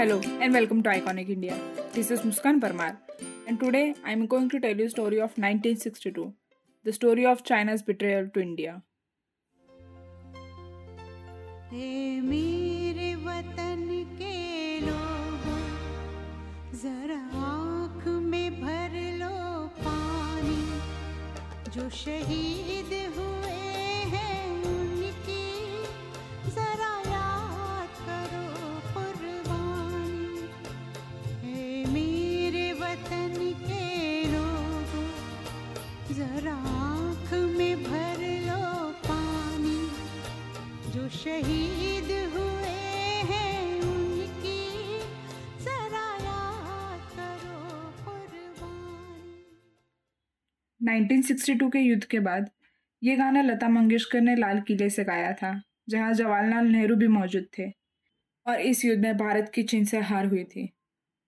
Hello and welcome to Iconic India. This is Muskan Parmar and today I am going to tell you a story of 1962, the story of China's betrayal to India. जरा आँख में भर लो पानी। जो शहीद हुए हैं उनकी, जरा याद करो कुर्बानी। 1962 के युद्ध के बाद ये गाना लता मंगेशकर ने लाल किले से गाया था, जहाँ जवाहरलाल नेहरू भी मौजूद थे। और इस युद्ध में भारत की चीन से हार हुई थी।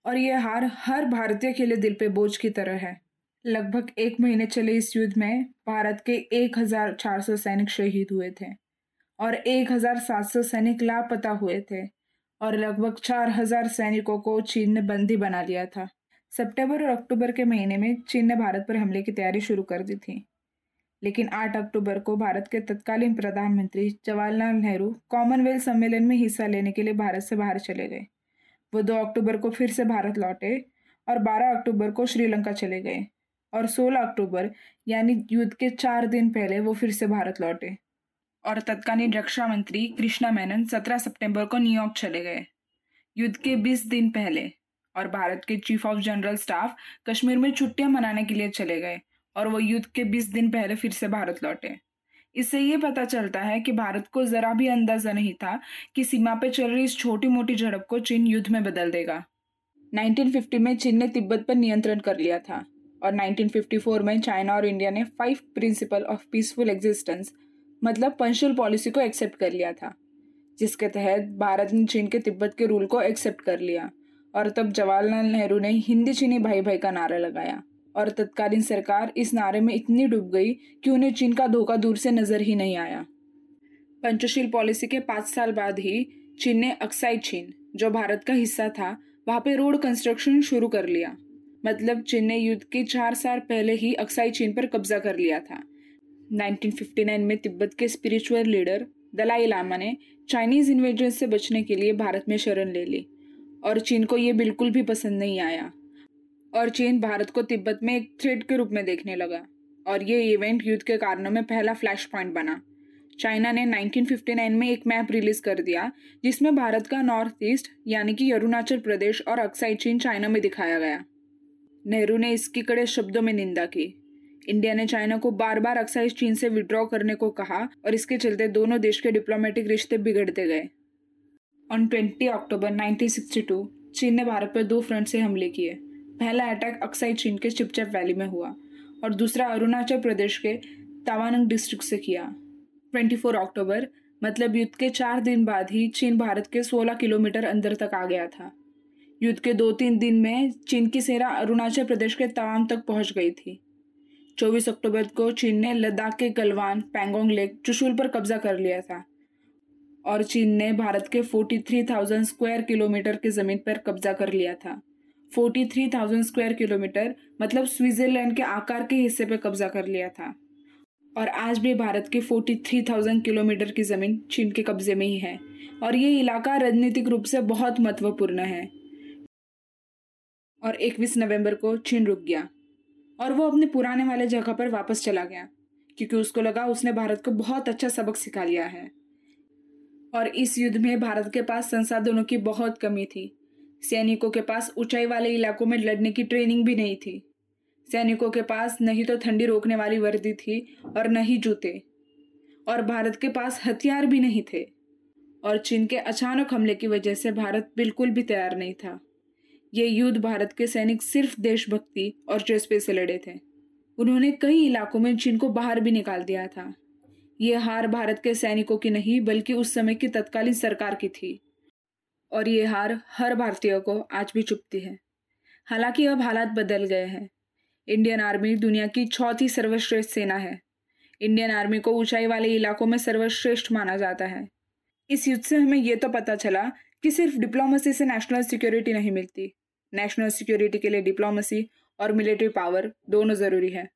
और ये हार हर भारतीय के लिए दिल पे बोझ की तरह है। लगभग एक महीने चले इस युद्ध में, भारत के 1400 सैनिक शहीद हुए थे और 1700 सैनिक लापता हुए थे और लगभग 4000 सैनिकों को चीन ने बंदी बना लिया था। सितंबर और अक्टूबर के महीने में चीन ने भारत पर हमले की तैयारी शुरू कर दी थी। लेकिन 8 अक्टूबर को भारत के तत्कालीन प्रधानमंत्री जवाहरलाल नेहरू कॉमनवेल्थ सम्मेलन में हिस्सा लेने के लिए भारत से बाहर चले गए। वो 2 अक्टूबर को फिर से भारत लौटे और 12 अक्टूबर को श्रीलंका चले गए। और 16 अक्टूबर, यानी युद्ध के चार दिन पहले, वो फिर से भारत लौटे। और तत्कालीन रक्षा मंत्री कृष्णा मेनन 17 सितंबर को न्यूयॉर्क चले गए। युद्ध के 20 दिन पहले, और भारत के chief of general staff Kashmir में छुट्टियाँ मनाने के लिए चले गए, और वो युद्ध के 20 दिन पहले फिर से भारत लौटे। इससे ये पता चलता है कि भारत को जरा भी अंदाज़ा नहीं था कि सीमा पे चल रही इस छोटी मोटी झड़प को चीन युद्ध में बदल देगा। 1950 में चीन ने तिब्बत पर नियंत्रण कर लिया था। और 1954 में चाइना और इंडिया ने five principle of peaceful existence मतलब पंचुअल पॉलिसी को एक्सेप्ट कर लिया था, जिसके तहत भारत ने चीन के तिब्बत के रूल को एक्सेप्ट कर लिया और तब जवाहरलाल नेहरू ने हिंदी चीनी भाई भाई का नारा लगाया और तत्कालीन सरकार इस नारे में इतनी डूब गई कि उन्हें चीन का धोखा दूर से नज़र ही नहीं आया। पंचशील पॉलिसी के पाँच साल बाद ही चीन ने अक्साई चीन जो भारत का हिस्सा था, वहाँ पे रोड कंस्ट्रक्शन शुरू कर लिया। मतलब चीन ने युद्ध के चार साल पहले ही अक्साई चीन पर कब्जा कर लिया था। 1959 में तिब्बत के स्पिरिचुअल लीडर दलाई लामा ने चाइनीज़ इन्वेजन से बचने के लिए भारत में शरण ले ली और चीन को ये बिल्कुल भी पसंद नहीं आया और चीन भारत को तिब्बत में एक थ्रेड के रूप में देखने लगा और ये इवेंट युद्ध के कारणों में पहला फ्लैश पॉइंट बना। चाइना ने 1959 में एक मैप रिलीज़ कर दिया जिसमें भारत का नॉर्थ ईस्ट यानी कि अरुणाचल प्रदेश और अक्साई चीन चाइना में दिखाया गया। नेहरू ने इसकी कड़े शब्दों में निंदा की। इंडिया ने चाइना को बार बार अक्साई चीन से विड्रॉ करने को कहा और इसके चलते दोनों देश के डिप्लोमेटिक रिश्ते बिगड़ते गए। ऑन 20 अक्टूबर 1962 चीन ने भारत पर दो फ्रंट से हमले किए। पहला अटैक अक्साई चीन के चिपचप वैली में हुआ और दूसरा अरुणाचल प्रदेश के तवानंग डिस्ट्रिक्ट से किया। 24 अक्टूबर मतलब युद्ध के चार दिन बाद ही चीन भारत के 16 किलोमीटर अंदर तक आ गया था। युद्ध के दो तीन दिन में चीन की सेना अरुणाचल प्रदेश के तवांग तक पहुँच गई थी। 24 अक्टूबर को चीन ने लद्दाख के गलवान पैंगोंग लेक चुशुल पर कब्जा कर लिया था और चीन ने भारत के 43,000 स्क्वायर किलोमीटर की ज़मीन पर कब्जा कर लिया था। 43,000 स्क्वायर किलोमीटर मतलब स्विट्जरलैंड के आकार के हिस्से पर कब्जा कर लिया था और आज भी भारत की 43,000 किलोमीटर की ज़मीन चीन के कब्जे में ही है और ये इलाका राजनीतिक रूप से बहुत महत्वपूर्ण है। और 21 नवंबर को चीन रुक गया और वो अपने पुराने वाले जगह पर वापस चला गया, क्योंकि उसको लगा उसने भारत को बहुत अच्छा सबक सिखा लिया है। और इस युद्ध में भारत के पास संसाधनों की बहुत कमी थी। सैनिकों के पास ऊंचाई वाले इलाकों में लड़ने की ट्रेनिंग भी नहीं थी। सैनिकों के पास नहीं तो ठंडी रोकने वाली वर्दी थी और न ही जूते। और भारत के पास हथियार भी नहीं थे। और चीन के अचानक हमले की वजह से भारत बिल्कुल भी तैयार नहीं था। ये युद्ध भारत के सैनिक सिर्फ़ देशभक्ति और जज्बे से लड़े थे। उन्होंने कई इलाकों में चीन को बाहर भी निकाल दिया था। ये हार भारत के सैनिकों की नहीं, बल्कि उस समय की तत्कालीन सरकार की थी। और ये हार हर भारतीय को आज भी चुपती है। हालाँकि अब हालात बदल गए हैं। इंडियन आर्मी दुनिया की चौथी सर्वश्रेष्ठ सेना है। इंडियन आर्मी को ऊंचाई वाले इलाकों में सर्वश्रेष्ठ माना जाता है। इस युद्ध से हमें यह तो पता चला कि सिर्फ़ डिप्लोमेसी से नेशनल सिक्योरिटी नहीं मिलती। नेशनल सिक्योरिटी के लिए डिप्लोमेसी और मिलिट्री पावर दोनों ज़रूरी है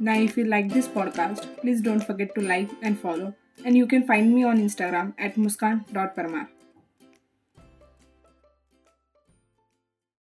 Now, if you like this podcast, please don't forget to like and follow. And you can find me on Instagram at muskan.parmar.